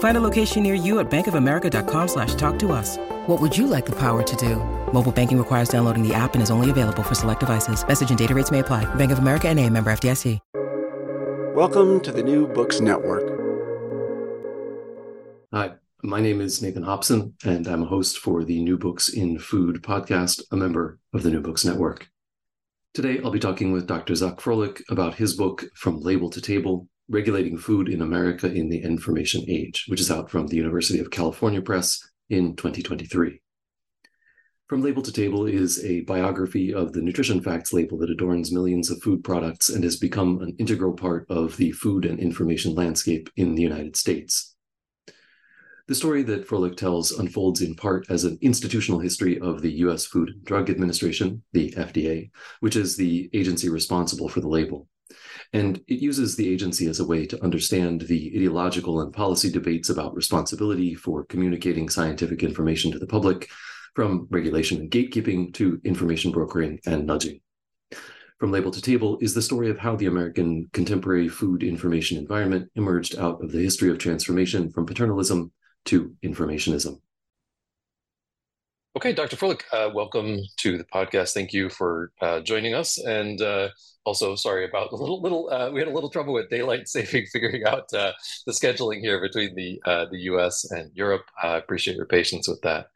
Find a location near you at bankofamerica.com slash talk to us. What would you like the power to do? Mobile banking requires downloading the app and is only available for select devices. Message and data rates may apply. Bank of America and a member FDIC. Welcome to the New Books Network. Hi, my name is Nathan Hopson, and I'm a host for the New Books in Food podcast, a member of the New Books Network. Today, I'll be talking with Dr. Xaq Frohlich about his book, From Label to Table Regulating Food in America in the Information Age, which is out from the University of California Press in 2023. From Label to Table is a biography of the nutrition facts label that adorns millions of food products and has become an integral part of the food and information landscape in the United States. The story that Frohlich tells unfolds in part as an institutional history of the U.S. Food and Drug Administration, the FDA, which is the agency responsible for the label. And it uses the agency as a way to understand the ideological and policy debates about responsibility for communicating scientific information to the public from regulation and gatekeeping to information brokering and nudging. From Label to Table is the story of how the American contemporary food information environment emerged out of the history of transformation from paternalism to informationism. Okay, Dr. Frohlich, uh, welcome to the podcast. Thank you for uh, joining us. And uh, also, sorry about a little, little. Uh, we had a little trouble with daylight saving, figuring out uh, the scheduling here between the uh, the U.S. and Europe. I appreciate your patience with that.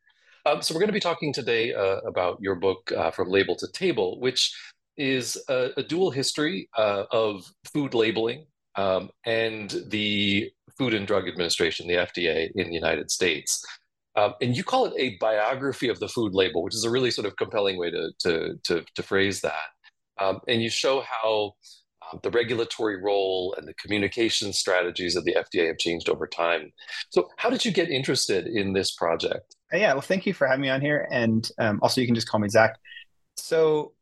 Um, so we're going to be talking today about your book from label to table, which is a, a dual history of food labeling um, and the Food and Drug Administration, the FDA, in the United States. Um, and you call it a biography of the food label, which is a really sort of compelling way to to to, to phrase that. Um, and you show how um, the regulatory role and the communication strategies of the FDA have changed over time. So, how did you get interested in this project? Uh, yeah, well, thank you for having me on here, and um, also you can just call me Xaq. So,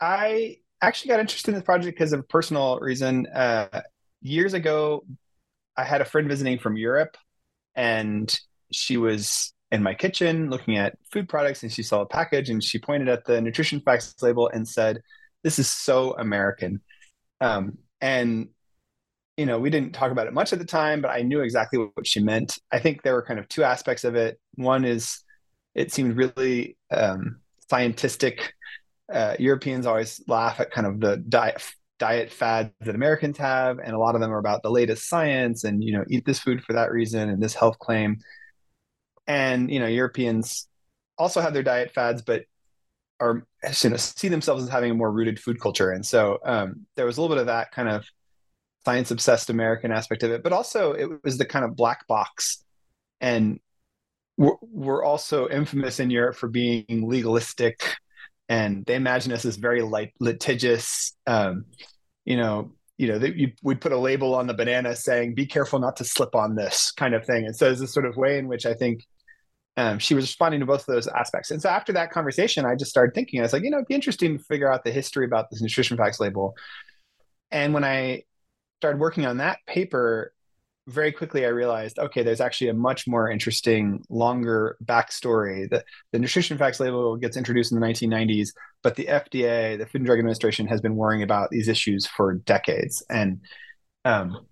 I actually got interested in this project because of a personal reason. Uh, years ago, I had a friend visiting from Europe, and she was in my kitchen looking at food products, and she saw a package, and she pointed at the nutrition facts label and said, "This is so American." Um, and you know, we didn't talk about it much at the time, but I knew exactly what she meant. I think there were kind of two aspects of it. One is it seemed really um, scientific. Uh, Europeans always laugh at kind of the diet diet fads that Americans have, and a lot of them are about the latest science and you know eat this food for that reason and this health claim. And you know Europeans also have their diet fads, but are you know, see themselves as having a more rooted food culture. And so um, there was a little bit of that kind of science obsessed American aspect of it, but also it was the kind of black box. And we're, we're also infamous in Europe for being legalistic, and they imagine us as very light, litigious. Um, you know, you know, we'd put a label on the banana saying "Be careful not to slip on this" kind of thing. And so there's this sort of way in which I think um, she was responding to both of those aspects. And so after that conversation, I just started thinking, I was like, you know, it'd be interesting to figure out the history about this nutrition facts label. And when I started working on that paper, very quickly I realized, okay, there's actually a much more interesting, longer backstory. The, the nutrition facts label gets introduced in the 1990s, but the FDA, the Food and Drug Administration, has been worrying about these issues for decades. And um,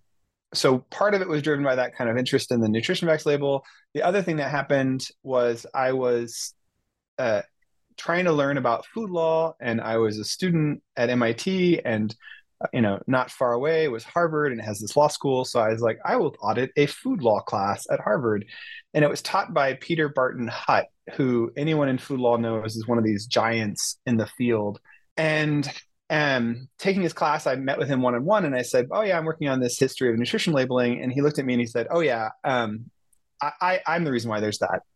so part of it was driven by that kind of interest in the nutrition facts label. The other thing that happened was I was uh, trying to learn about food law, and I was a student at MIT, and uh, you know, not far away was Harvard, and it has this law school. So I was like, I will audit a food law class at Harvard, and it was taught by Peter Barton Hutt, who anyone in food law knows is one of these giants in the field. And um, taking his class, I met with him one on one, and I said, "Oh yeah, I'm working on this history of nutrition labeling." And he looked at me and he said, "Oh yeah, um, I, I, am the reason why there's that."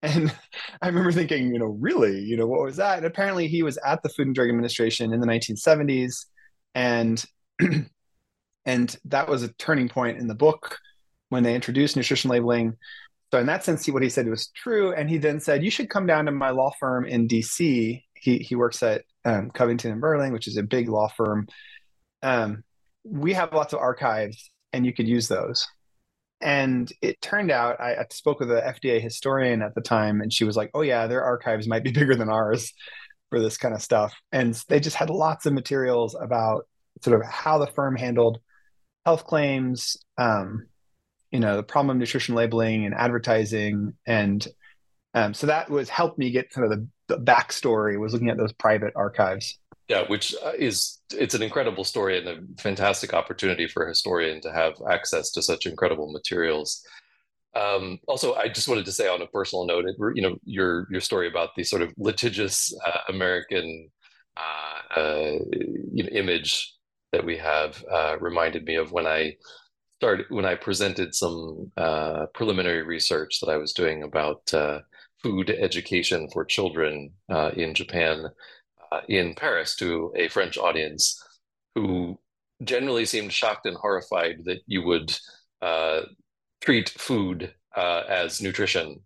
And I remember thinking, you know, really, you know, what was that? And apparently, he was at the Food and Drug Administration in the 1970s, and and that was a turning point in the book when they introduced nutrition labeling. So in that sense, what he said was true. And he then said, "You should come down to my law firm in D.C." He he works at um, Covington and Burling, which is a big law firm. Um, we have lots of archives, and you could use those. And it turned out I, I spoke with a FDA historian at the time, and she was like, "Oh yeah, their archives might be bigger than ours for this kind of stuff." And they just had lots of materials about sort of how the firm handled health claims, um, you know, the problem of nutrition labeling and advertising, and um, so that was helped me get kind of the, the backstory. Was looking at those private archives. Yeah, which uh, is it's an incredible story and a fantastic opportunity for a historian to have access to such incredible materials. Um, also, I just wanted to say on a personal note, it, you know, your your story about the sort of litigious uh, American uh, uh, you know, image that we have uh, reminded me of when I started when I presented some uh, preliminary research that I was doing about food education for children uh, in Japan uh, in Paris to a French audience who generally seemed shocked and horrified that you would uh, treat food as nutrition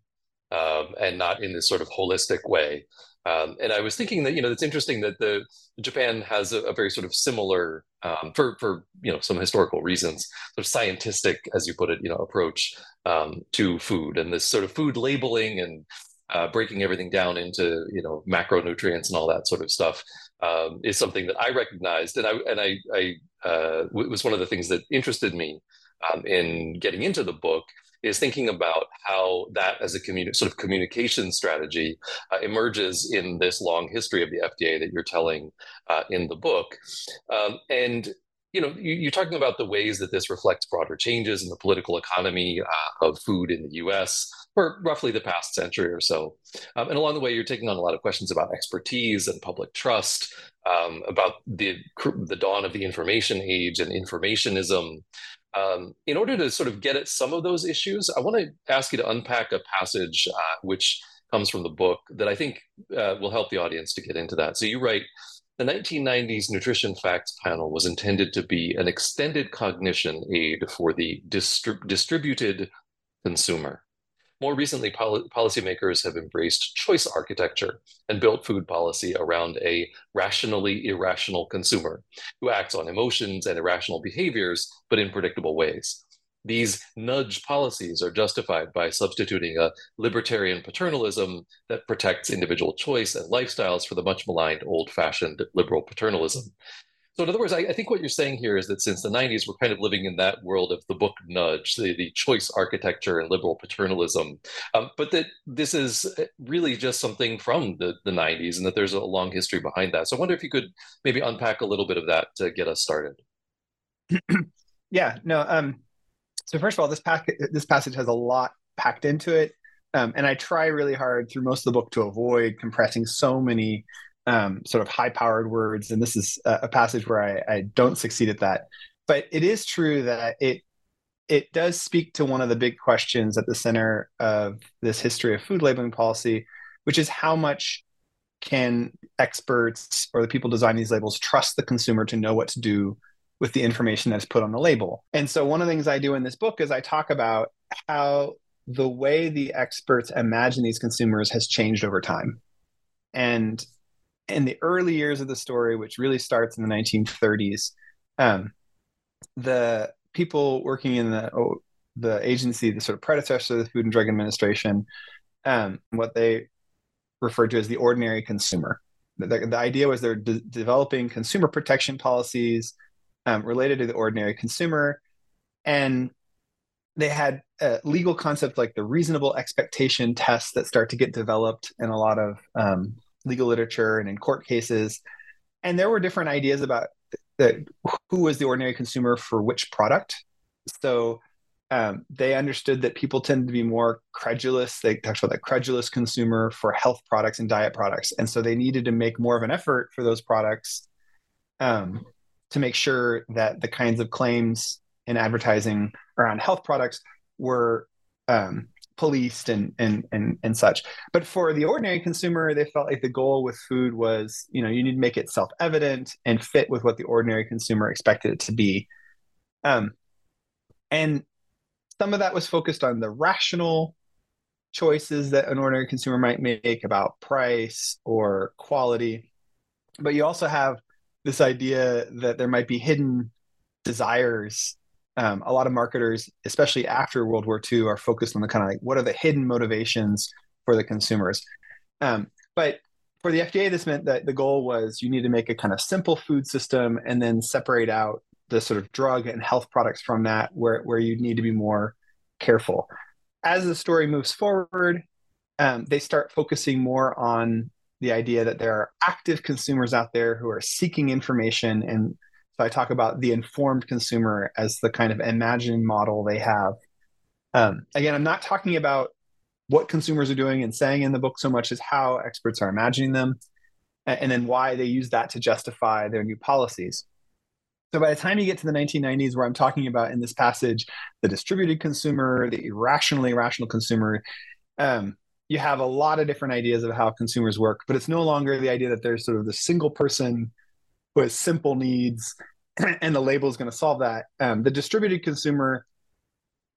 um, and not in this sort of holistic way. Um, and I was thinking that you know it's interesting that the Japan has a, a very sort of similar um, for for you know some historical reasons, sort of scientific, as you put it, you know, approach um, to food and this sort of food labeling and uh, breaking everything down into you know macronutrients and all that sort of stuff um, is something that I recognized, and I and I, I uh, it was one of the things that interested me um, in getting into the book is thinking about how that as a sort of communication strategy uh, emerges in this long history of the FDA that you're telling uh, in the book. Um, and you know, you, are talking about the ways that this reflects broader changes in the political economy uh, of food in the U.S. for roughly the past century or so. Um, and along the way, you're taking on a lot of questions about expertise and public trust, um, about the the dawn of the information age and informationism, um, in order to sort of get at some of those issues, I want to ask you to unpack a passage uh, which comes from the book that I think uh, will help the audience to get into that. So you write, the 1990s Nutrition Facts Panel was intended to be an extended cognition aid for the distrib- distributed consumer. More recently, pol- policymakers have embraced choice architecture and built food policy around a rationally irrational consumer who acts on emotions and irrational behaviors, but in predictable ways. These nudge policies are justified by substituting a libertarian paternalism that protects individual choice and lifestyles for the much maligned old fashioned liberal paternalism. So, in other words, I, I, think what you're saying here is that since the 90s, we're kind of living in that world of the book nudge, the, the choice architecture and liberal paternalism. Um, but that this is uh, really just something from the, the 90s and that there's a long history behind that. So, I wonder if you could maybe unpack a little bit of that to get us started. yeah, no. Um, so, first of all, this, pack, this passage has a lot packed into it. Um, and I try really hard through most of the book to avoid compressing so many um, sort of high powered words. And this is a, passage where I, I, don't succeed at that. But it is true that it it does speak to one of the big questions at the center of this history of food labeling policy, which is how much can experts or the people designing these labels trust the consumer to know what to do with the information that's put on the label. And so one of the things I do in this book is I talk about how the way the experts imagine these consumers has changed over time. And in the early years of the story, which really starts in the 1930s, um, the people working in the oh, the agency, the sort of predecessor of the Food and Drug Administration, um, what they referred to as the ordinary consumer. The, the idea was they're de- developing consumer protection policies um, related to the ordinary consumer, and they had a legal concept like the reasonable expectation tests that start to get developed in a lot of um, legal literature and in court cases. And there were different ideas about the, who was the ordinary consumer for which product. So um, they understood that people tend to be more credulous. They talked about the credulous consumer for health products and diet products. And so they needed to make more of an effort for those products um, to make sure that the kinds of claims in advertising around health products were um, policed and and and and such. But for the ordinary consumer, they felt like the goal with food was, you know, you need to make it self-evident and fit with what the ordinary consumer expected it to be. Um, and some of that was focused on the rational choices that an ordinary consumer might make about price or quality. But you also have this idea that there might be hidden desires um, a lot of marketers, especially after World War II, are focused on the kind of like what are the hidden motivations for the consumers. Um, but for the FDA, this meant that the goal was you need to make a kind of simple food system and then separate out the sort of drug and health products from that, where where you need to be more careful. As the story moves forward, um, they start focusing more on the idea that there are active consumers out there who are seeking information and I talk about the informed consumer as the kind of imagined model they have. Um, again, I'm not talking about what consumers are doing and saying in the book so much as how experts are imagining them and, and then why they use that to justify their new policies. So by the time you get to the 1990s, where I'm talking about in this passage, the distributed consumer, the irrationally rational consumer, um, you have a lot of different ideas of how consumers work, but it's no longer the idea that there's sort of the single person who has simple needs and the label is going to solve that. Um, the distributed consumer,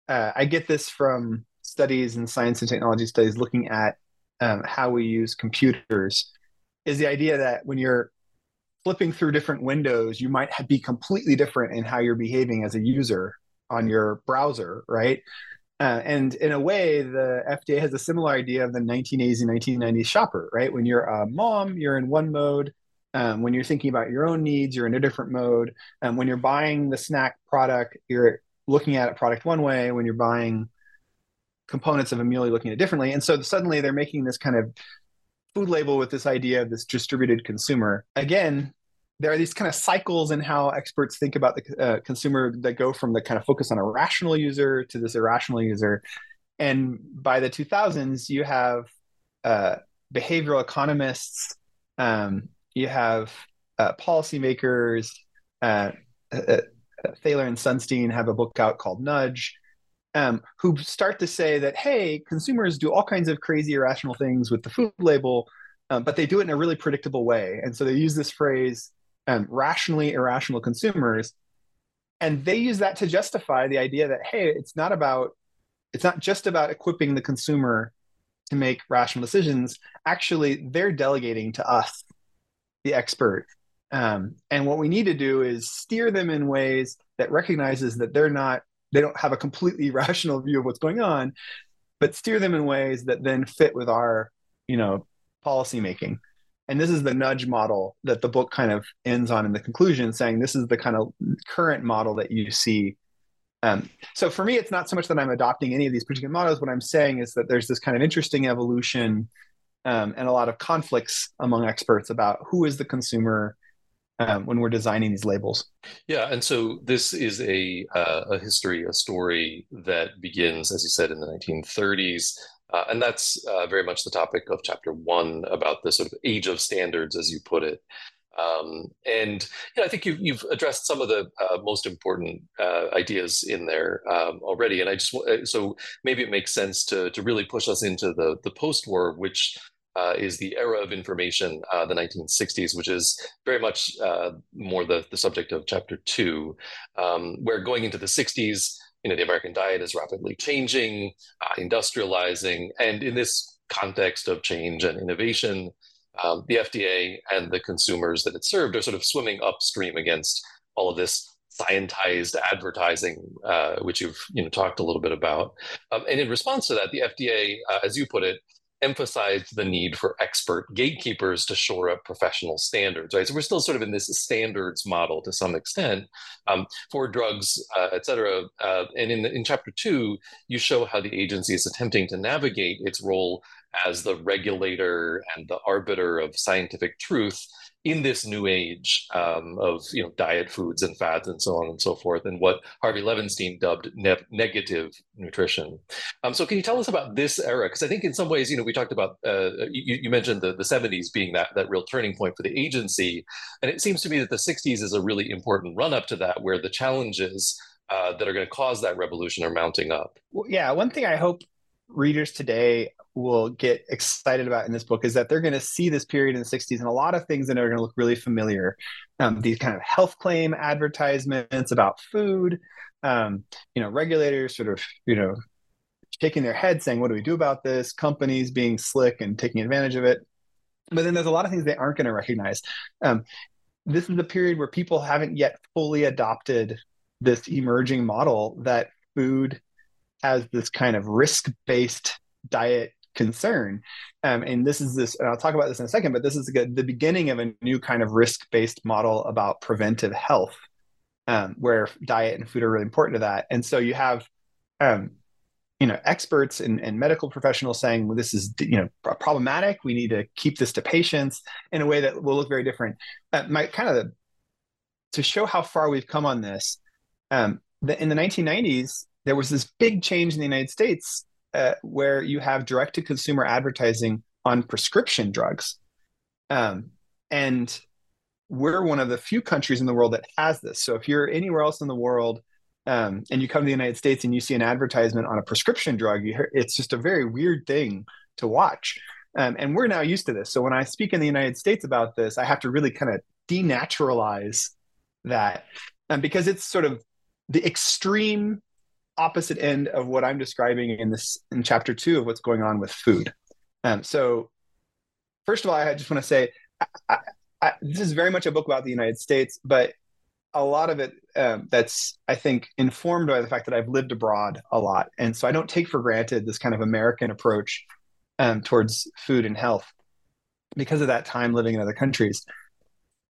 uh, I get this from studies and science and technology studies looking at um, how we use computers, is the idea that when you're flipping through different windows, you might be completely different in how you're behaving as a user on your browser, right? Uh, and in a way, the FDA has a similar idea of the 1980s and 1990s shopper, right? When you're a mom, you're in one mode. Um, when you're thinking about your own needs, you're in a different mode. And when you're buying the snack product, you're looking at a product one way. When you're buying components of a meal, you're looking at it differently. And so suddenly they're making this kind of food label with this idea of this distributed consumer. Again, there are these kind of cycles in how experts think about the uh, consumer that go from the kind of focus on a rational user to this irrational user. And by the 2000s, you have uh, behavioral economists um, you have uh, policymakers. Uh, uh, uh, Thaler and Sunstein have a book out called Nudge, um, who start to say that hey, consumers do all kinds of crazy irrational things with the food label, um, but they do it in a really predictable way. And so they use this phrase, um, rationally irrational consumers, and they use that to justify the idea that hey, it's not about it's not just about equipping the consumer to make rational decisions. Actually, they're delegating to us the expert. Um, and what we need to do is steer them in ways that recognizes that they're not, they don't have a completely rational view of what's going on, but steer them in ways that then fit with our, you know, policy making. And this is the nudge model that the book kind of ends on in the conclusion, saying this is the kind of current model that you see. Um, so for me, it's not so much that I'm adopting any of these particular models. What I'm saying is that there's this kind of interesting evolution um, and a lot of conflicts among experts about who is the consumer um, when we're designing these labels. Yeah, and so this is a uh, a history, a story that begins, as you said, in the 1930s. Uh, and that's uh, very much the topic of chapter one about the sort of age of standards, as you put it. Um, and you know, I think you've, you've addressed some of the uh, most important uh, ideas in there um, already. And I just uh, so maybe it makes sense to to really push us into the the post war, which uh, is the era of information, uh, the 1960s, which is very much uh, more the, the subject of chapter two, um, where going into the 60s, you know, the American diet is rapidly changing, uh, industrializing, and in this context of change and innovation, um, the FDA and the consumers that it served are sort of swimming upstream against all of this scientized advertising, uh, which you've you know talked a little bit about. Um, and in response to that, the FDA, uh, as you put it, emphasized the need for expert gatekeepers to shore up professional standards, right? So we're still sort of in this standards model to some extent um, for drugs, uh, et cetera. Uh, and in, in chapter two, you show how the agency is attempting to navigate its role as the regulator and the arbiter of scientific truth in this new age um, of you know diet foods and fads and so on and so forth, and what Harvey Levenstein dubbed ne- negative nutrition. Um, so, can you tell us about this era? Because I think in some ways, you know, we talked about uh, you, you, mentioned the, the 70s being that that real turning point for the agency, and it seems to me that the 60s is a really important run up to that, where the challenges uh, that are going to cause that revolution are mounting up. Yeah, one thing I hope readers today will get excited about in this book is that they're going to see this period in the 60s and a lot of things that are going to look really familiar. Um, these kind of health claim advertisements about food, um, you know, regulators sort of, you know, shaking their head saying, what do we do about this? Companies being slick and taking advantage of it. But then there's a lot of things they aren't going to recognize. Um, this is the period where people haven't yet fully adopted this emerging model that food has this kind of risk-based diet concern. Um, and this is this, and I'll talk about this in a second, but this is the, the beginning of a new kind of risk based model about preventive health, um, where diet and food are really important to that. And so you have, um, you know, experts and, and medical professionals saying, well, this is, you know, problematic. We need to keep this to patients in a way that will look very different. Uh, my kind of the, to show how far we've come on this, um, the, in the 1990s, there was this big change in the United States uh, where you have direct to consumer advertising on prescription drugs. Um, and we're one of the few countries in the world that has this. So if you're anywhere else in the world um, and you come to the United States and you see an advertisement on a prescription drug, hear, it's just a very weird thing to watch. Um, and we're now used to this. So when I speak in the United States about this, I have to really kind of denaturalize that um, because it's sort of the extreme opposite end of what I'm describing in this in chapter two of what's going on with food. Um, so, first of all, I just want to say I, I, this is very much a book about the United States, but a lot of it um, that's I think informed by the fact that I've lived abroad a lot, and so I don't take for granted this kind of American approach um, towards food and health because of that time living in other countries.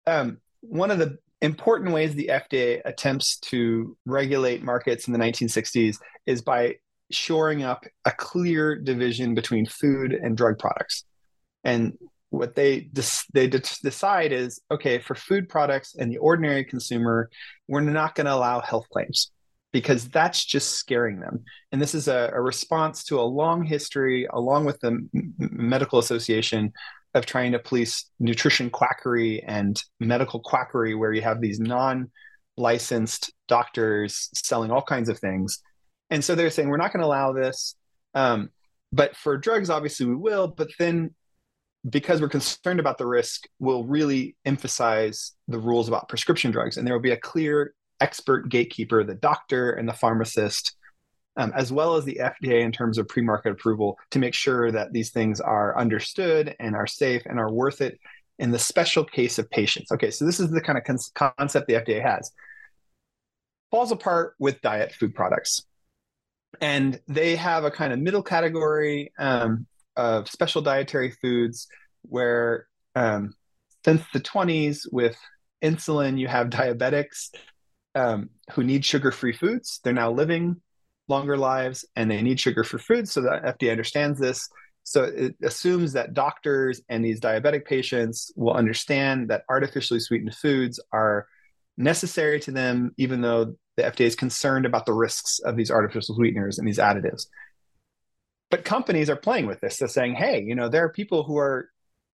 Um, one of the important ways the FDA attempts to regulate markets in the 1960s is by shoring up a clear division between food and drug products. And what they they decide is okay for food products and the ordinary consumer, we're not going to allow health claims because that's just scaring them. And this is a, a response to a long history, along with the Medical Association, of trying to police nutrition quackery and medical quackery, where you have these non licensed doctors selling all kinds of things. And so they're saying, we're not going to allow this. Um, but for drugs, obviously we will. But then because we're concerned about the risk, we'll really emphasize the rules about prescription drugs. And there will be a clear expert gatekeeper, the doctor and the pharmacist, um, as well as the FDA in terms of pre-market approval to make sure that these things are understood and are safe and are worth it in the special case of patients. Okay, so this is the kind of con- concept the FDA has. Falls apart with diet food products. And they have a kind of middle category um, of special dietary foods where um, since the 20s with insulin, you have diabetics um, who need sugar-free foods. They're now living longer lives and they need sugar for food. So the FDA understands this. So it assumes that doctors and these diabetic patients will understand that artificially sweetened foods are necessary to them, even though the FDA is concerned about the risks of these artificial sweeteners and these additives. But companies are playing with this. They're saying, hey, you know, there are people who are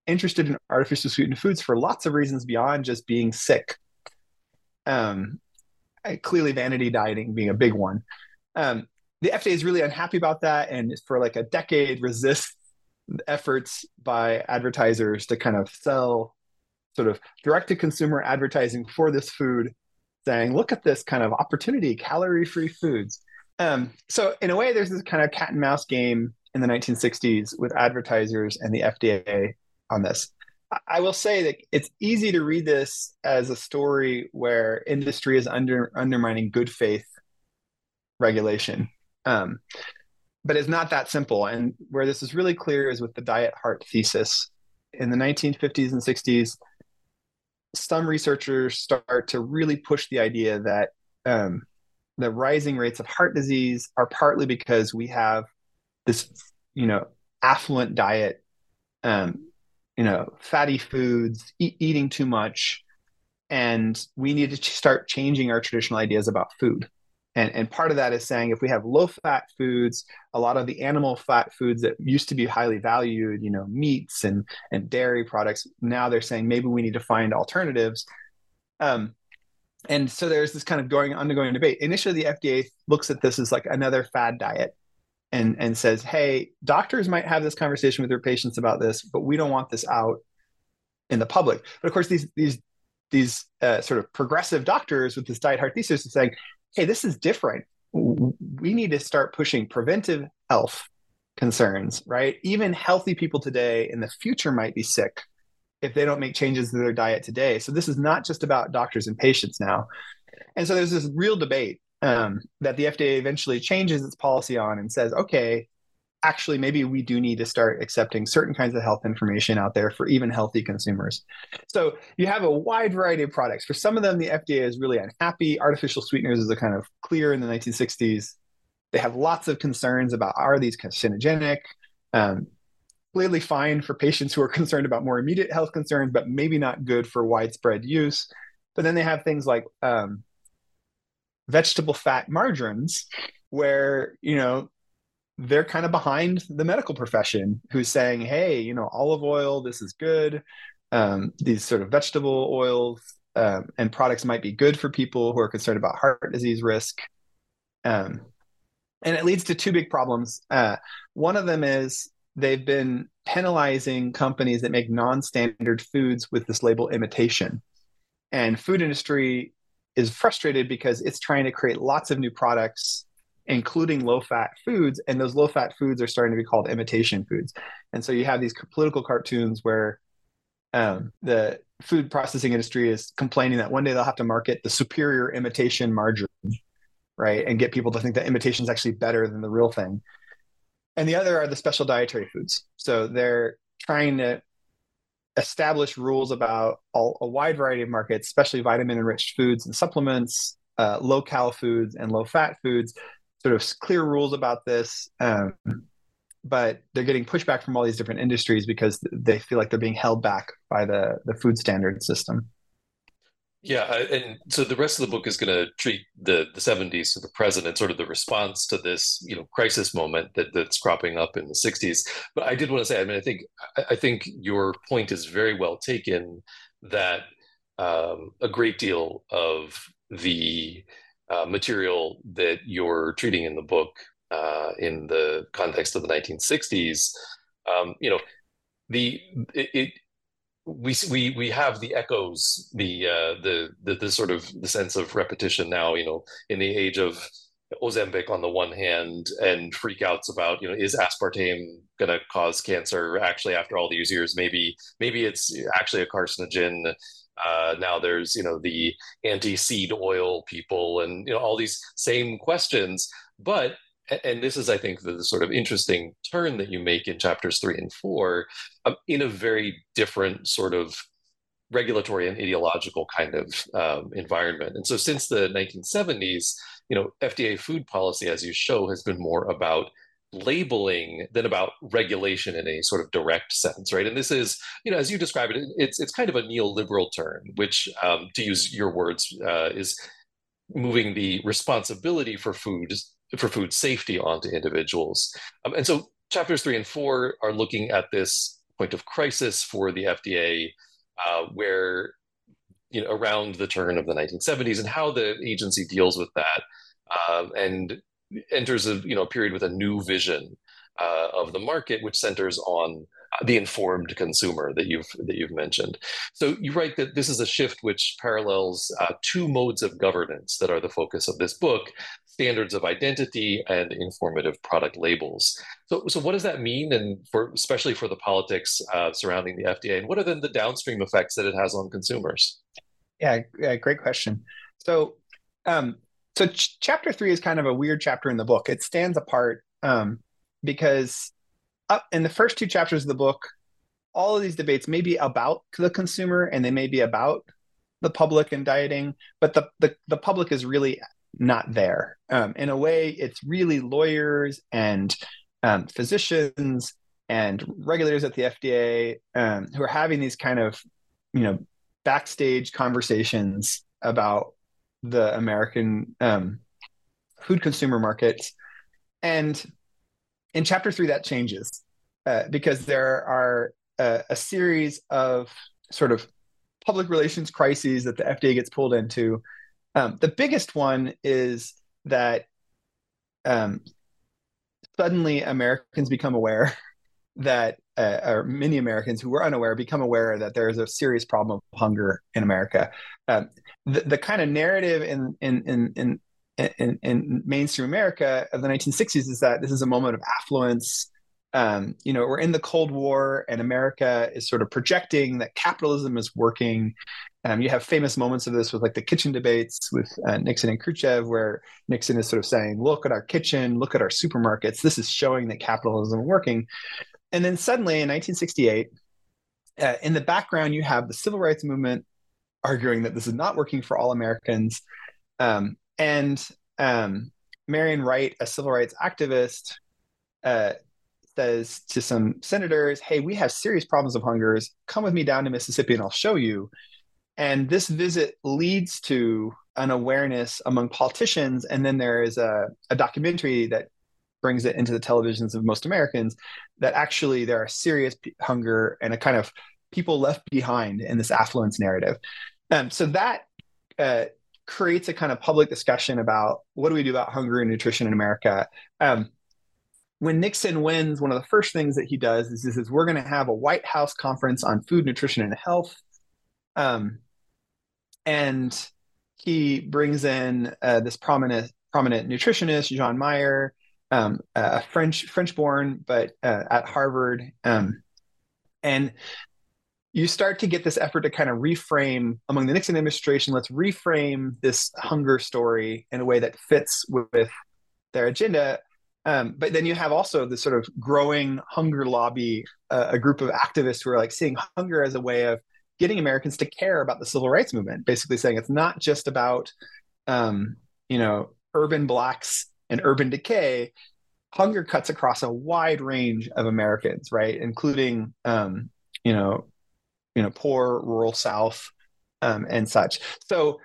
interested in artificially sweetened foods for lots of reasons beyond just being sick. Um, clearly, vanity dieting being a big one. Um, the FDA is really unhappy about that, and for like a decade resist efforts by advertisers to kind of sell sort of direct to consumer advertising for this food, saying, "Look at this kind of opportunity, calorie free foods." Um, so in a way, there's this kind of cat and mouse game in the 1960s with advertisers and the FDA on this. I will say that it's easy to read this as a story where industry is under undermining good faith regulation. Um, but it's not that simple. And where this is really clear is with the diet heart thesis. In the 1950s and 60s, some researchers start to really push the idea that um, the rising rates of heart disease are partly because we have this, you know, affluent diet um, you know, fatty foods, e- eating too much, and we need to start changing our traditional ideas about food. And, and part of that is saying if we have low fat foods, a lot of the animal fat foods that used to be highly valued, you know, meats and, and dairy products, now they're saying maybe we need to find alternatives. Um, and so there's this kind of going undergoing debate. Initially, the FDA looks at this as like another fad diet and, and says, hey, doctors might have this conversation with their patients about this, but we don't want this out in the public. But of course, these these these uh, sort of progressive doctors with this diet heart thesis are saying, hey, this is different. We need to start pushing preventive health concerns, right? Even healthy people today in the future might be sick if they don't make changes to their diet today. So this is not just about doctors and patients now. And so there's this real debate um, that the FDA eventually changes its policy on and says, okay, actually maybe we do need to start accepting certain kinds of health information out there for even healthy consumers. So you have a wide variety of products. For some of them, the FDA is really unhappy. Artificial sweeteners is a kind of clear in the 1960s. They have lots of concerns about are these carcinogenic? Um, clearly fine for patients who are concerned about more immediate health concerns, but maybe not good for widespread use. But then they have things like um, vegetable fat margarines, where you know they're kind of behind the medical profession who's saying, hey, you know, olive oil, this is good. Um, these sort of vegetable oils um, and products might be good for people who are concerned about heart disease risk. Um, and it leads to two big problems. Uh, one of them is they've been penalizing companies that make non-standard foods with this label imitation. And food industry is frustrated because it's trying to create lots of new products including low fat foods and those low fat foods are starting to be called imitation foods. And so you have these political cartoons where um, the food processing industry is complaining that one day they'll have to market the superior imitation margarine right and get people to think that imitation is actually better than the real thing. And the other are the special dietary foods. So they're trying to establish rules about all, a wide variety of markets especially vitamin enriched foods and supplements uh, low cal foods and low fat foods sort of clear rules about this. Um, but they're getting pushback from all these different industries because they feel like they're being held back by the the food standard system. Yeah, and so the rest of the book is going to treat the the 70s to the present and sort of the response to this, you know, crisis moment that that's cropping up in the 60s. But I did want to say, I mean, I think I think your point is very well taken that um, a great deal of the uh, material that you're treating in the book uh, in the context of the 1960s, um, you know, the it, it, we we we have the echoes, the, uh, the the the sort of the sense of repetition now. You know, in the age of Ozempic on the one hand, and freakouts about you know is aspartame going to cause cancer? Actually, after all these years, maybe maybe it's actually a carcinogen. Uh, now there's you know the anti-seed oil people and you know all these same questions. But and this is i think the, sort of interesting turn that you make in chapters three and four um, in a very different sort of regulatory and ideological kind of um, environment. And so since the 1970s you know fda food policy as you show has been more about labeling than about regulation in a sort of direct sense, right? And this is, you know, as you describe it, it's it's kind of a neoliberal turn, which, um, to use your words, uh, is moving the responsibility for food for food safety onto individuals. Um, and so, chapters three and four are looking at this point of crisis for the FDA, uh, where you know around the turn of the 1970s and how the agency deals with that. Um, and enters a you know period with a new vision uh, of the market, which centers on the informed consumer that you've that you've mentioned. So you write that this is a shift which parallels uh, two modes of governance that are the focus of this book: standards of identity and informative product labels. So, so what does that mean, and for especially for the politics uh, surrounding the FDA, and what are then the downstream effects that it has on consumers? Yeah, yeah great question. So, um, so ch- chapter three is kind of a weird chapter in the book. It stands apart um, because up in the first two chapters of the book, all of these debates may be about the consumer and they may be about the public and dieting, but the the, the public is really not there. Um, in a way, it's really lawyers and um, physicians and regulators at the FDA um, who are having these kind of, you know, backstage conversations about the American um, food consumer market. And in chapter three, that changes uh, because there are a, a series of sort of public relations crises that the FDA gets pulled into. Um, the biggest one is that um, suddenly Americans become aware that, uh, or many Americans who were unaware become aware that there is a serious problem of hunger in America. Um, the, the kind of narrative in in in in in, in mainstream America of the 1960s is that this is a moment of affluence. Um, you know, we're in the Cold War, and America is sort of projecting that capitalism is working. Um, you have famous moments of this with like the kitchen debates with uh, Nixon and Khrushchev, where Nixon is sort of saying, "Look at our kitchen, look at our supermarkets. This is showing that capitalism is working." And then suddenly, in 1968, uh, in the background, you have the civil rights movement arguing that this is not working for all Americans. Um, and um, Marian Wright, a civil rights activist, uh, says to some senators, Hey, we have serious problems of hungers. Come with me down to Mississippi and I'll show you. And this visit leads to an awareness among politicians. And then there is a, a documentary that brings it into the televisions of most Americans that actually there are serious hunger and a kind of people left behind in this affluence narrative. Um, so that uh, creates a kind of public discussion about what do we do about hunger and nutrition in America. Um, when Nixon wins, one of the first things that he does is he says, We're going to have a White House conference on food, nutrition, and health. Um, and he brings in uh, this prominent prominent nutritionist, Jean Mayer, um, uh, French French born, but uh, at Harvard. Um, and you start to get this effort to kind of reframe among the Nixon administration. Let's reframe this hunger story in a way that fits with, with their agenda. Um, but then you have also this sort of growing hunger lobby, uh, a group of activists who are like seeing hunger as a way of getting Americans to care about the civil rights movement. Basically, saying it's not just about um, you know urban blacks and urban decay. Hunger cuts across a wide range of Americans, right, including um, you know you know poor rural South um, and such. So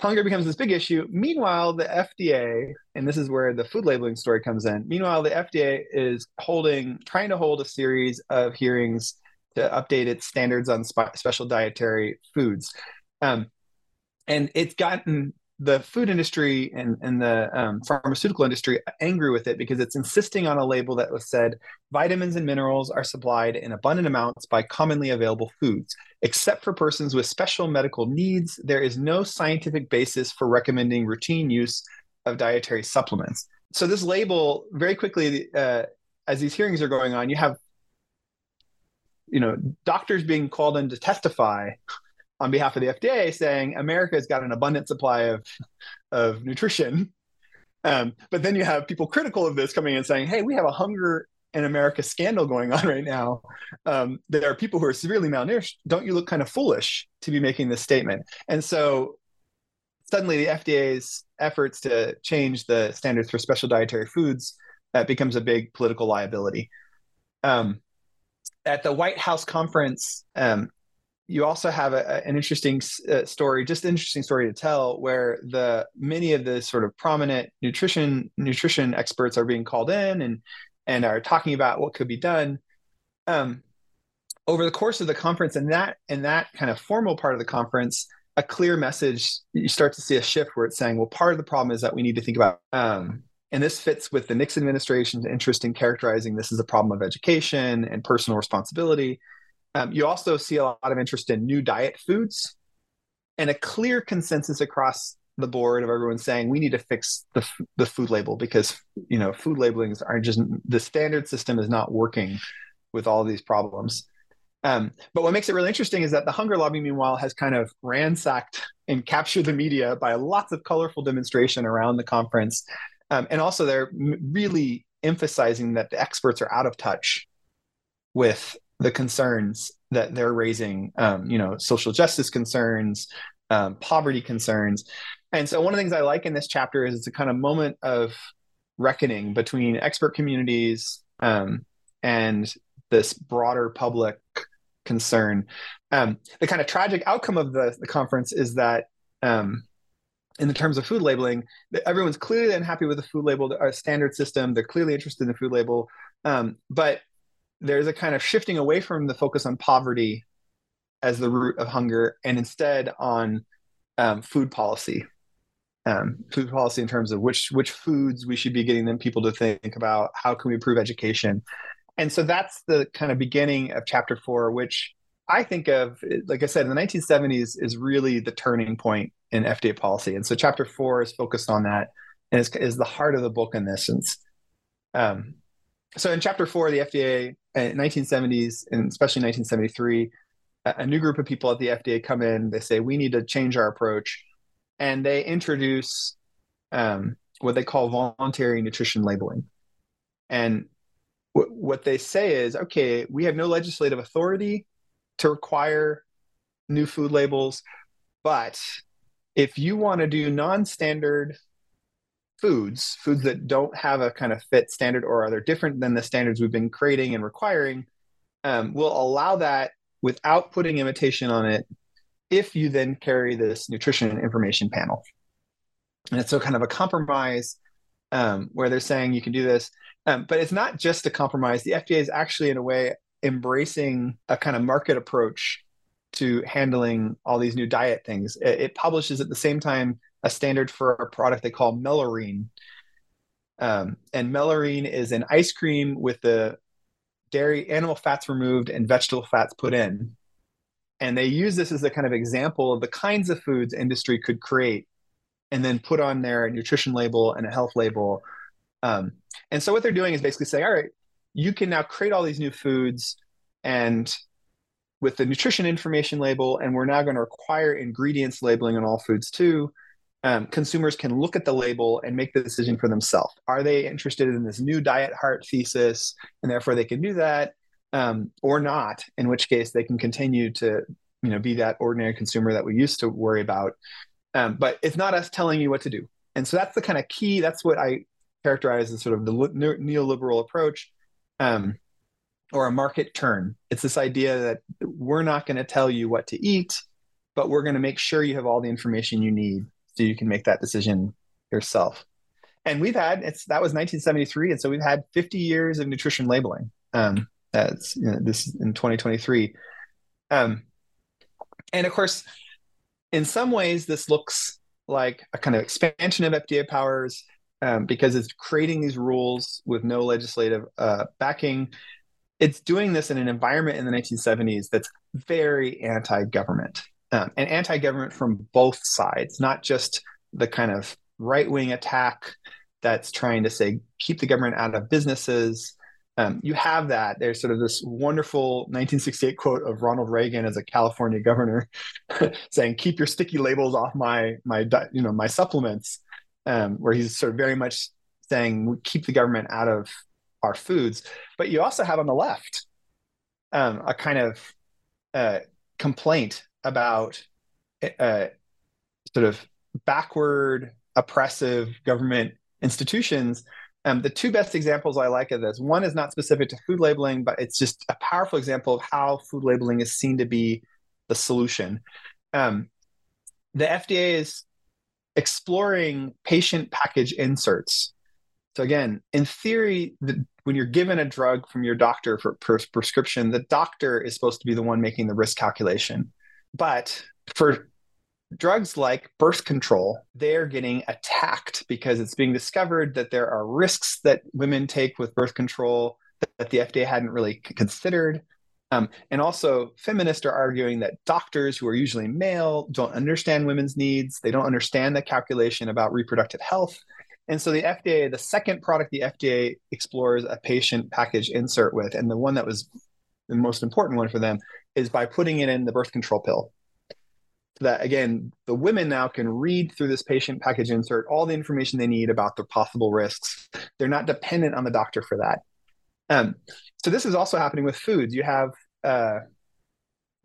hunger becomes this big issue. Meanwhile, the FDA, and this is where the food labeling story comes in. Meanwhile, the FDA is holding, trying to hold a series of hearings to update its standards on spe- special dietary foods. Um, and it's gotten the food industry and, and the um, pharmaceutical industry angry with it because it's insisting on a label that was said vitamins and minerals are supplied in abundant amounts by commonly available foods. Except for persons with special medical needs, there is no scientific basis for recommending routine use of dietary supplements. So, this label, very quickly, uh, as these hearings are going on, you have you know doctors being called in to testify on behalf of the FDA saying America's got an abundant supply of of nutrition. Um, but then you have people critical of this coming in saying, "Hey, we have a hunger in America scandal going on right now. Um, there are people who are severely malnourished. Don't you look kind of foolish to be making this statement?" And so suddenly, the FDA's efforts to change the standards for special dietary foods that becomes a big political liability. Um, at the White House conference, um, you also have a, an interesting uh, story, just an interesting story to tell, where the many of the sort of prominent nutrition nutrition experts are being called in and and are talking about what could be done. Um, over the course of the conference, and that and that kind of formal part of the conference, a clear message. You start to see a shift where it's saying, well, part of the problem is that we need to think about. Um, and this fits with the Nixon administration's interest in characterizing this as a problem of education and personal responsibility um, you also see a lot of interest in new diet foods and a clear consensus across the board of everyone saying we need to fix the, the food label because you know food labelings are just the standard system is not working with all these problems. Um, but what makes it really interesting is that the hunger lobby meanwhile has kind of ransacked and captured the media by lots of colorful demonstration around the conference. Um, and also they're really emphasizing that the experts are out of touch with the concerns that they're raising, um, you know, social justice concerns, um, poverty concerns. And so, one of the things I like in this chapter is it's a kind of moment of reckoning between expert communities um, and this broader public concern. Um, the kind of tragic outcome of the, the conference is that um, in the terms of food labeling, everyone's clearly unhappy with the food label our standard system. They're clearly interested in the food label, um, but there's a kind of shifting away from the focus on poverty as the root of hunger, and instead on um, food policy. Um, food policy in terms of which which foods we should be getting them people to think about. How can we improve education? And so that's the kind of beginning of chapter four, which I think of, like I said, in the 1970s is really the turning point in FDA policy. And so chapter four is focused on that and is, is the heart of the book in this sense. Um, so in chapter four, the FDA in 1970s and especially 1973, a, a new group of people at the FDA come in. They say we need to change our approach, and they introduce um, what they call voluntary nutrition labeling. And w- what they say is, okay, we have no legislative authority to require new food labels, but if you want to do non-standard foods, foods that don't have a kind of fit standard or are they different than the standards we've been creating and requiring, um, will allow that without putting imitation on it if you then carry this nutrition information panel. And it's so kind of a compromise um, where they're saying you can do this. Um, but it's not just a compromise. The FDA is actually, in a way, embracing a kind of market approach to handling all these new diet things. It, it publishes at the same time a standard for a product they call Mellorine. Um, and Mellorine is an ice cream with the dairy animal fats removed and vegetable fats put in. And they use this as a kind of example of the kinds of foods industry could create and then put on their nutrition label and a health label. Um, and so what they're doing is basically saying, all right, you can now create all these new foods and with the nutrition information label, and we're now going to require ingredients labeling on all foods too. Um, consumers can look at the label and make the decision for themselves. Are they interested in this new diet heart thesis, and therefore they can do that, um, or not? In which case, they can continue to, you know, be that ordinary consumer that we used to worry about. Um, but it's not us telling you what to do, and so that's the kind of key. That's what I characterize as sort of the neoliberal approach. Um, or a market turn. It's this idea that we're not going to tell you what to eat, but we're going to make sure you have all the information you need so you can make that decision yourself. And we've had it's that was 1973, and so we've had 50 years of nutrition labeling. Um, that's you know, this in 2023. Um, and of course, in some ways, this looks like a kind of expansion of FDA powers um, because it's creating these rules with no legislative uh, backing it's doing this in an environment in the 1970s that's very anti-government um, and anti-government from both sides, not just the kind of right-wing attack that's trying to say keep the government out of businesses. Um, you have that. There's sort of this wonderful 1968 quote of Ronald Reagan as a California governor, saying "Keep your sticky labels off my my you know my supplements," um, where he's sort of very much saying keep the government out of our foods. But you also have on the left um, a kind of uh, complaint about uh, sort of backward, oppressive government institutions. Um, the two best examples I like of this one is not specific to food labeling, but it's just a powerful example of how food labeling is seen to be the solution. Um, the FDA is exploring patient package inserts. So again, in theory, the, when you're given a drug from your doctor for prescription, the doctor is supposed to be the one making the risk calculation. But for drugs like birth control, they're getting attacked because it's being discovered that there are risks that women take with birth control that the FDA hadn't really considered. Um, and also, feminists are arguing that doctors who are usually male don't understand women's needs. They don't understand the calculation about reproductive health. And so the FDA, the second product the FDA explores a patient package insert with, and the one that was the most important one for them is by putting it in the birth control pill. So that again, the women now can read through this patient package insert all the information they need about the possible risks. They're not dependent on the doctor for that. Um, so this is also happening with foods. You have uh,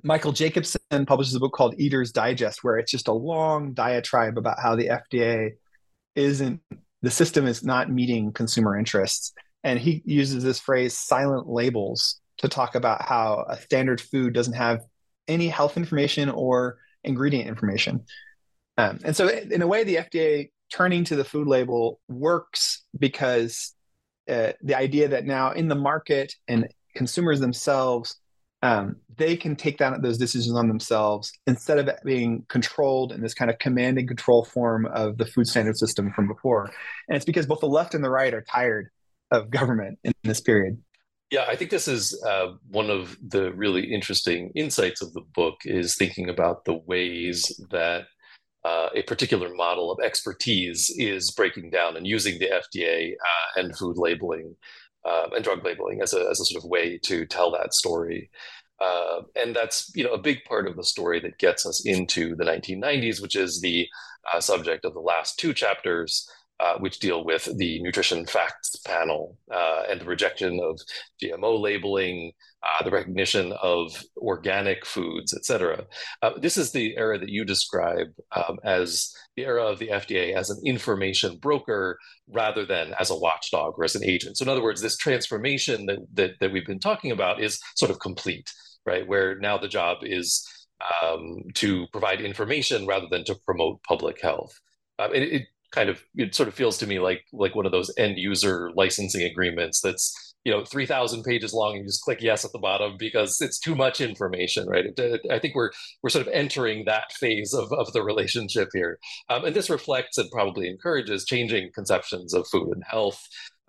Michael Jacobson publishes a book called Eater's Digest, where it's just a long diatribe about how the FDA isn't the system is not meeting consumer interests. And he uses this phrase silent labels to talk about how a standard food doesn't have any health information or ingredient information. Um, and so, in a way, the FDA turning to the food label works because uh, the idea that now in the market and consumers themselves um, they can take down those decisions on themselves instead of being controlled in this kind of command and control form of the food standard system from before. And it's because both the left and the right are tired of government in this period. Yeah, I think this is uh, one of the really interesting insights of the book is thinking about the ways that uh, a particular model of expertise is breaking down and using the FDA uh, and food labeling um, and drug labeling as a, as a sort of way to tell that story. Uh, and that's you know a big part of the story that gets us into the 1990s, which is the uh, subject of the last two chapters uh, which deal with the nutrition facts panel uh, and the rejection of GMO labeling, uh, the recognition of organic foods, et cetera. Uh, this is the era that you describe um, as the era of the FDA as an information broker rather than as a watchdog or as an agent. So, in other words, this transformation that, that, that we've been talking about is sort of complete, right? Where now the job is um, to provide information rather than to promote public health. It, it, kind of it sort of feels to me like like one of those end user licensing agreements that's you know 3000 pages long and you just click yes at the bottom because it's too much information right? I think we're we're sort of entering that phase of, of the relationship here. Um, and this reflects and probably encourages changing conceptions of food and health.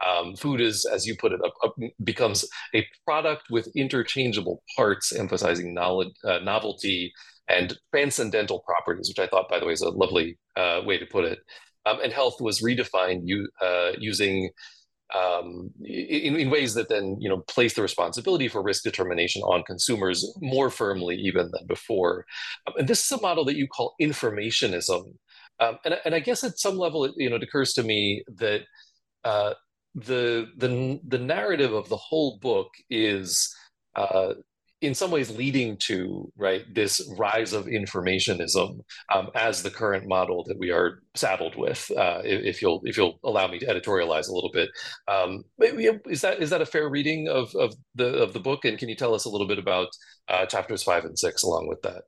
Um, food is, as you put it, a, a, becomes a product with interchangeable parts, emphasizing knowledge, uh, novelty and transcendental properties, which I thought, by the way, is a lovely uh, way to put it. Um, and health was redefined u- uh, using um, in, in, ways that then you know place the responsibility for risk determination on consumers more firmly even than before. Um, and this is a model that you call informationism. Um, and, and I guess at some level, it, you know, it occurs to me that uh, the the the narrative of the whole book is uh, in some ways leading to right this rise of informationism um, as the current model that we are saddled with. Uh, if you'll if you'll allow me to editorialize a little bit, um, is that is that a fair reading of of the of the book? And can you tell us a little bit about uh, chapters five and six along with that?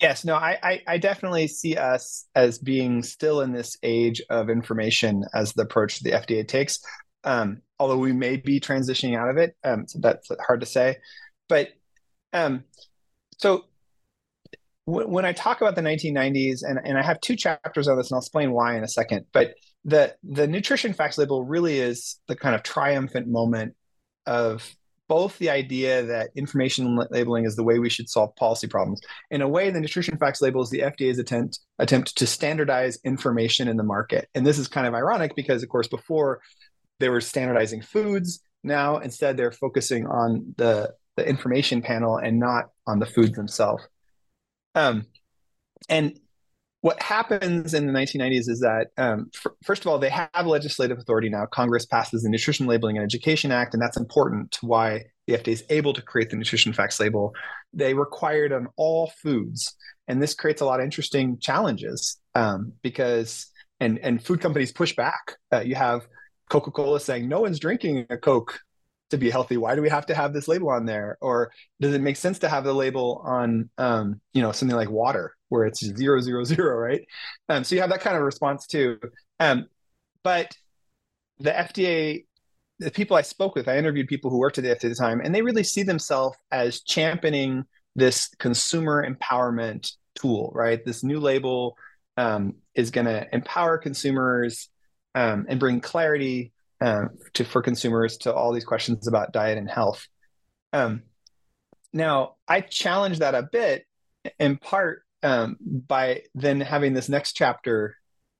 Yes, no, I, I, I definitely see us as being still in this age of information as the approach the FDA takes. Um, although we may be transitioning out of it, um, so that's hard to say. But um, so w- when I talk about the 1990s, and, and I have two chapters on this, and I'll explain why in a second. But the the nutrition facts label really is the kind of triumphant moment of both the idea that information labeling is the way we should solve policy problems. In a way, the nutrition facts label is the FDA's attempt attempt to standardize information in the market. And this is kind of ironic because, of course, before they were standardizing foods. Now, instead, they're focusing on the the information panel and not on the foods themselves. Um, and what happens in the 1990s is that, um, f- first of all, they have legislative authority now. Congress passes the Nutrition Labeling and Education Act, and that's important to why the FDA is able to create the nutrition facts label. They require it on all foods, and this creates a lot of interesting challenges um, because and and food companies push back. Uh, you have Coca-Cola saying no one's drinking a Coke to be healthy why do we have to have this label on there? Or does it make sense to have the label on um, you know something like water where it's zero zero zero right? Um, so you have that kind of response too. Um, but the fda the people i spoke with i interviewed people who worked at the fda at the time and they really see themselves as championing this consumer empowerment tool right? This new label um, is going to empower consumers um, and bring clarity um, to for consumers to all these questions about diet and health. Um, now, I challenge that a bit, in part um, by then having this next chapter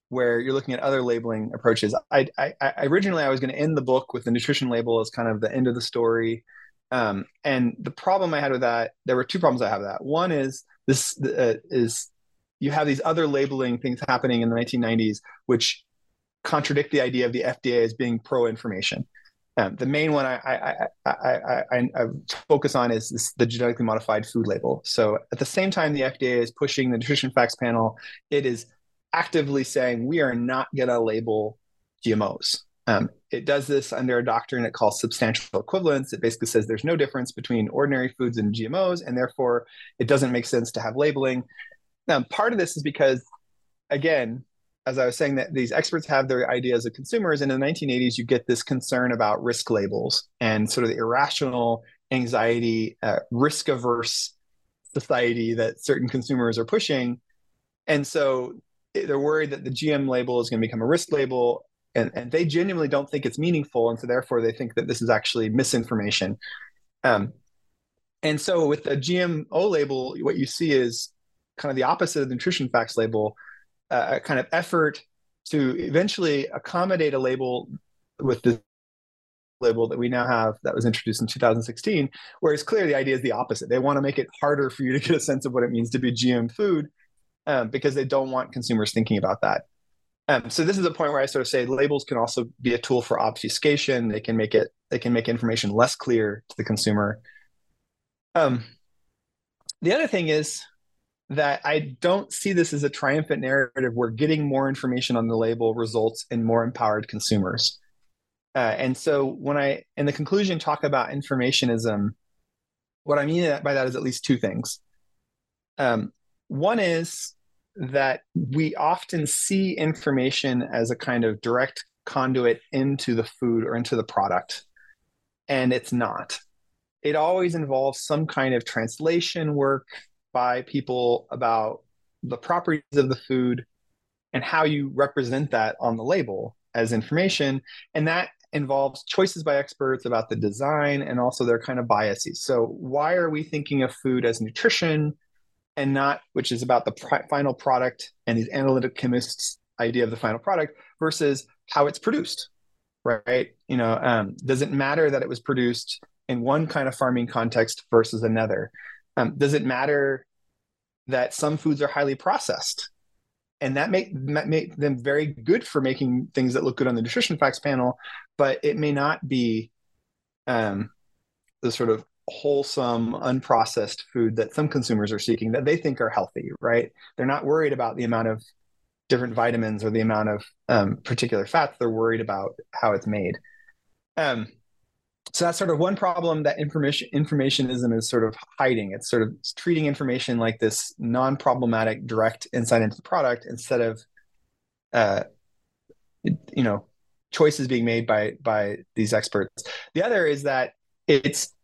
where you're looking at other labeling approaches. I, I, I originally I was going to end the book with the nutrition label as kind of the end of the story. Um, and the problem I had with that, there were two problems I have with that. One is this uh, is you have these other labeling things happening in the 1990s, which contradict the idea of the FDA as being pro information. Um, the main one I, I, I, I, focus on is this, the genetically modified food label. So at the same time, the FDA is pushing the nutrition facts panel, it is actively saying we are not going to label GMOs. Um, it does this under a doctrine it calls substantial equivalence. It basically says there's no difference between ordinary foods and GMOs, and therefore it doesn't make sense to have labeling. Now, part of this is because, again, as I was saying, that these experts have their ideas of consumers, and in the 1980s, you get this concern about risk labels and sort of the irrational anxiety, uh, risk averse society that certain consumers are pushing. And so they're worried that the GM label is going to become a risk label, and, and they genuinely don't think it's meaningful. And so therefore, they think that this is actually misinformation. Um, and so with the GMO label, what you see is kind of the opposite of the nutrition facts label, a kind of effort to eventually accommodate a label with the label that we now have that was introduced in 2016 whereas clearly the idea is the opposite. They want to make it harder for you to get a sense of what it means to be gm food um, because they don't want consumers thinking about that. Um, so this is a point where i sort of say labels can also be a tool for obfuscation. They can make it they can make information less clear to the consumer. Um, the other thing is that I don't see this as a triumphant narrative where getting more information on the label results in more empowered consumers. Uh, and so when I, in the conclusion, talk about informationism, what I mean by that is at least two things. Um, one is that we often see information as a kind of direct conduit into the food or into the product, and it's not. It always involves some kind of translation work, by people about the properties of the food and how you represent that on the label as information. And that involves choices by experts about the design and also their kind of biases. So, why are we thinking of food as nutrition and not, which is about the pr- final product and these analytic chemists' idea of the final product versus how it's produced, right? You know, um, does it matter that it was produced in one kind of farming context versus another? Um, does it matter that some foods are highly processed? And that make, make them very good for making things that look good on the nutrition facts panel, but it may not be um, the sort of wholesome, unprocessed food that some consumers are seeking that they think are healthy, right? They're not worried about the amount of different vitamins or the amount of um, particular fats. They're worried about how it's made. Um, so that's sort of one problem that information informationism is sort of hiding. It's sort of treating information like this non-problematic direct insight into the product instead of, uh, you know, choices being made by by these experts. The other is that it's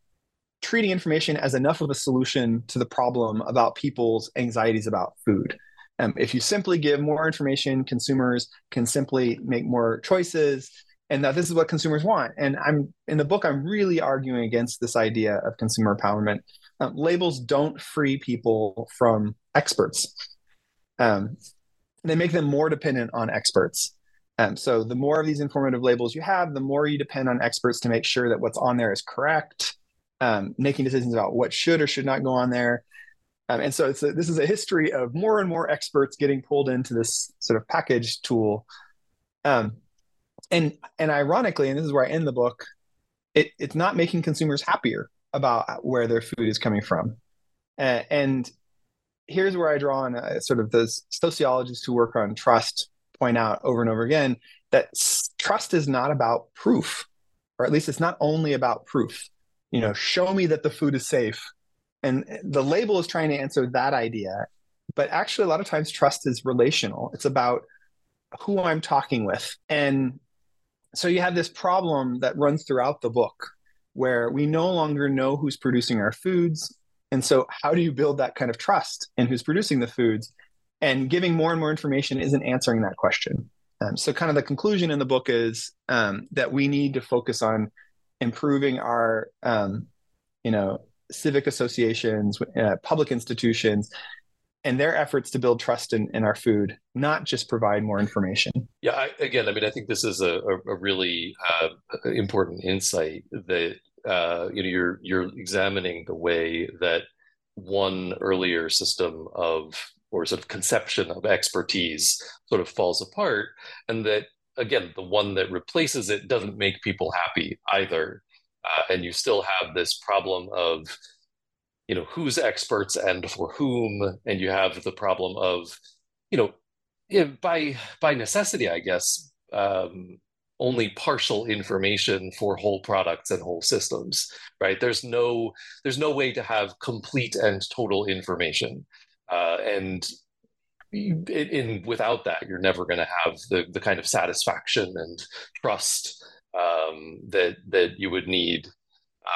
treating information as enough of a solution to the problem about people's anxieties about food. Um, if you simply give more information, consumers can simply make more choices and that this is what consumers want. And I'm in the book, I'm really arguing against this idea of consumer empowerment. Um, labels don't free people from experts. Um, they make them more dependent on experts. Um, so the more of these informative labels you have, the more you depend on experts to make sure that what's on there is correct, um, making decisions about what should or should not go on there. Um, and so a, this is a history of more and more experts getting pulled into this sort of package tool. Um, and and ironically, and this is where I end the book, it, it's not making consumers happier about where their food is coming from. Uh, and here's where I draw on uh, sort of the sociologists who work on trust point out over and over again that trust is not about proof, or at least it's not only about proof. You know, show me that the food is safe. And the label is trying to answer that idea. But actually, a lot of times, trust is relational. It's about who I'm talking with. And so you have this problem that runs throughout the book where we no longer know who's producing our foods. And so how do you build that kind of trust in who's producing the foods? And giving more and more information isn't answering that question. Um, so kind of the conclusion in the book is um, that we need to focus on improving our um, you know civic associations uh, public institutions and their efforts to build trust in, in our food, not just provide more information. Yeah, I, again, I mean, I think this is a, a, really uh, important insight that uh, you know you're you're examining the way that one earlier system of or sort of conception of expertise sort of falls apart, and that again, the one that replaces it doesn't make people happy either, uh, and you still have this problem of you know who's experts and for whom and you have the problem of you know by by necessity i guess um, only partial information for whole products and whole systems right? There's no there's no way to have complete and total information. Uh, and in, without that you're never going to have the the kind of satisfaction and trust um, that that you would need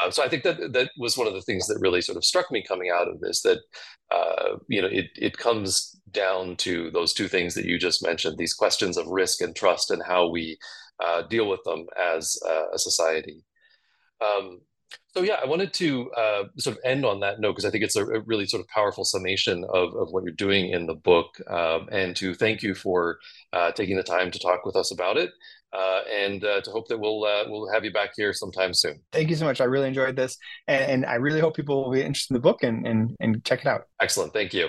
uh, so I think that that was one of the things that really sort of struck me coming out of this. That uh, you know, it it comes down to those two things that you just mentioned: these questions of risk and trust, and how we uh, deal with them as uh, a society. Um, so yeah, I wanted to uh, sort of end on that note because I think it's a, a, really sort of powerful summation of, of what you're doing in the book, um, and to thank you for taking the time to talk with us about it, uh, and uh, to hope that we'll uh, we'll have you back here sometime soon. Thank you so much. I really enjoyed this, and, and I really hope people will be interested in the book and and and check it out. Excellent. Thank you.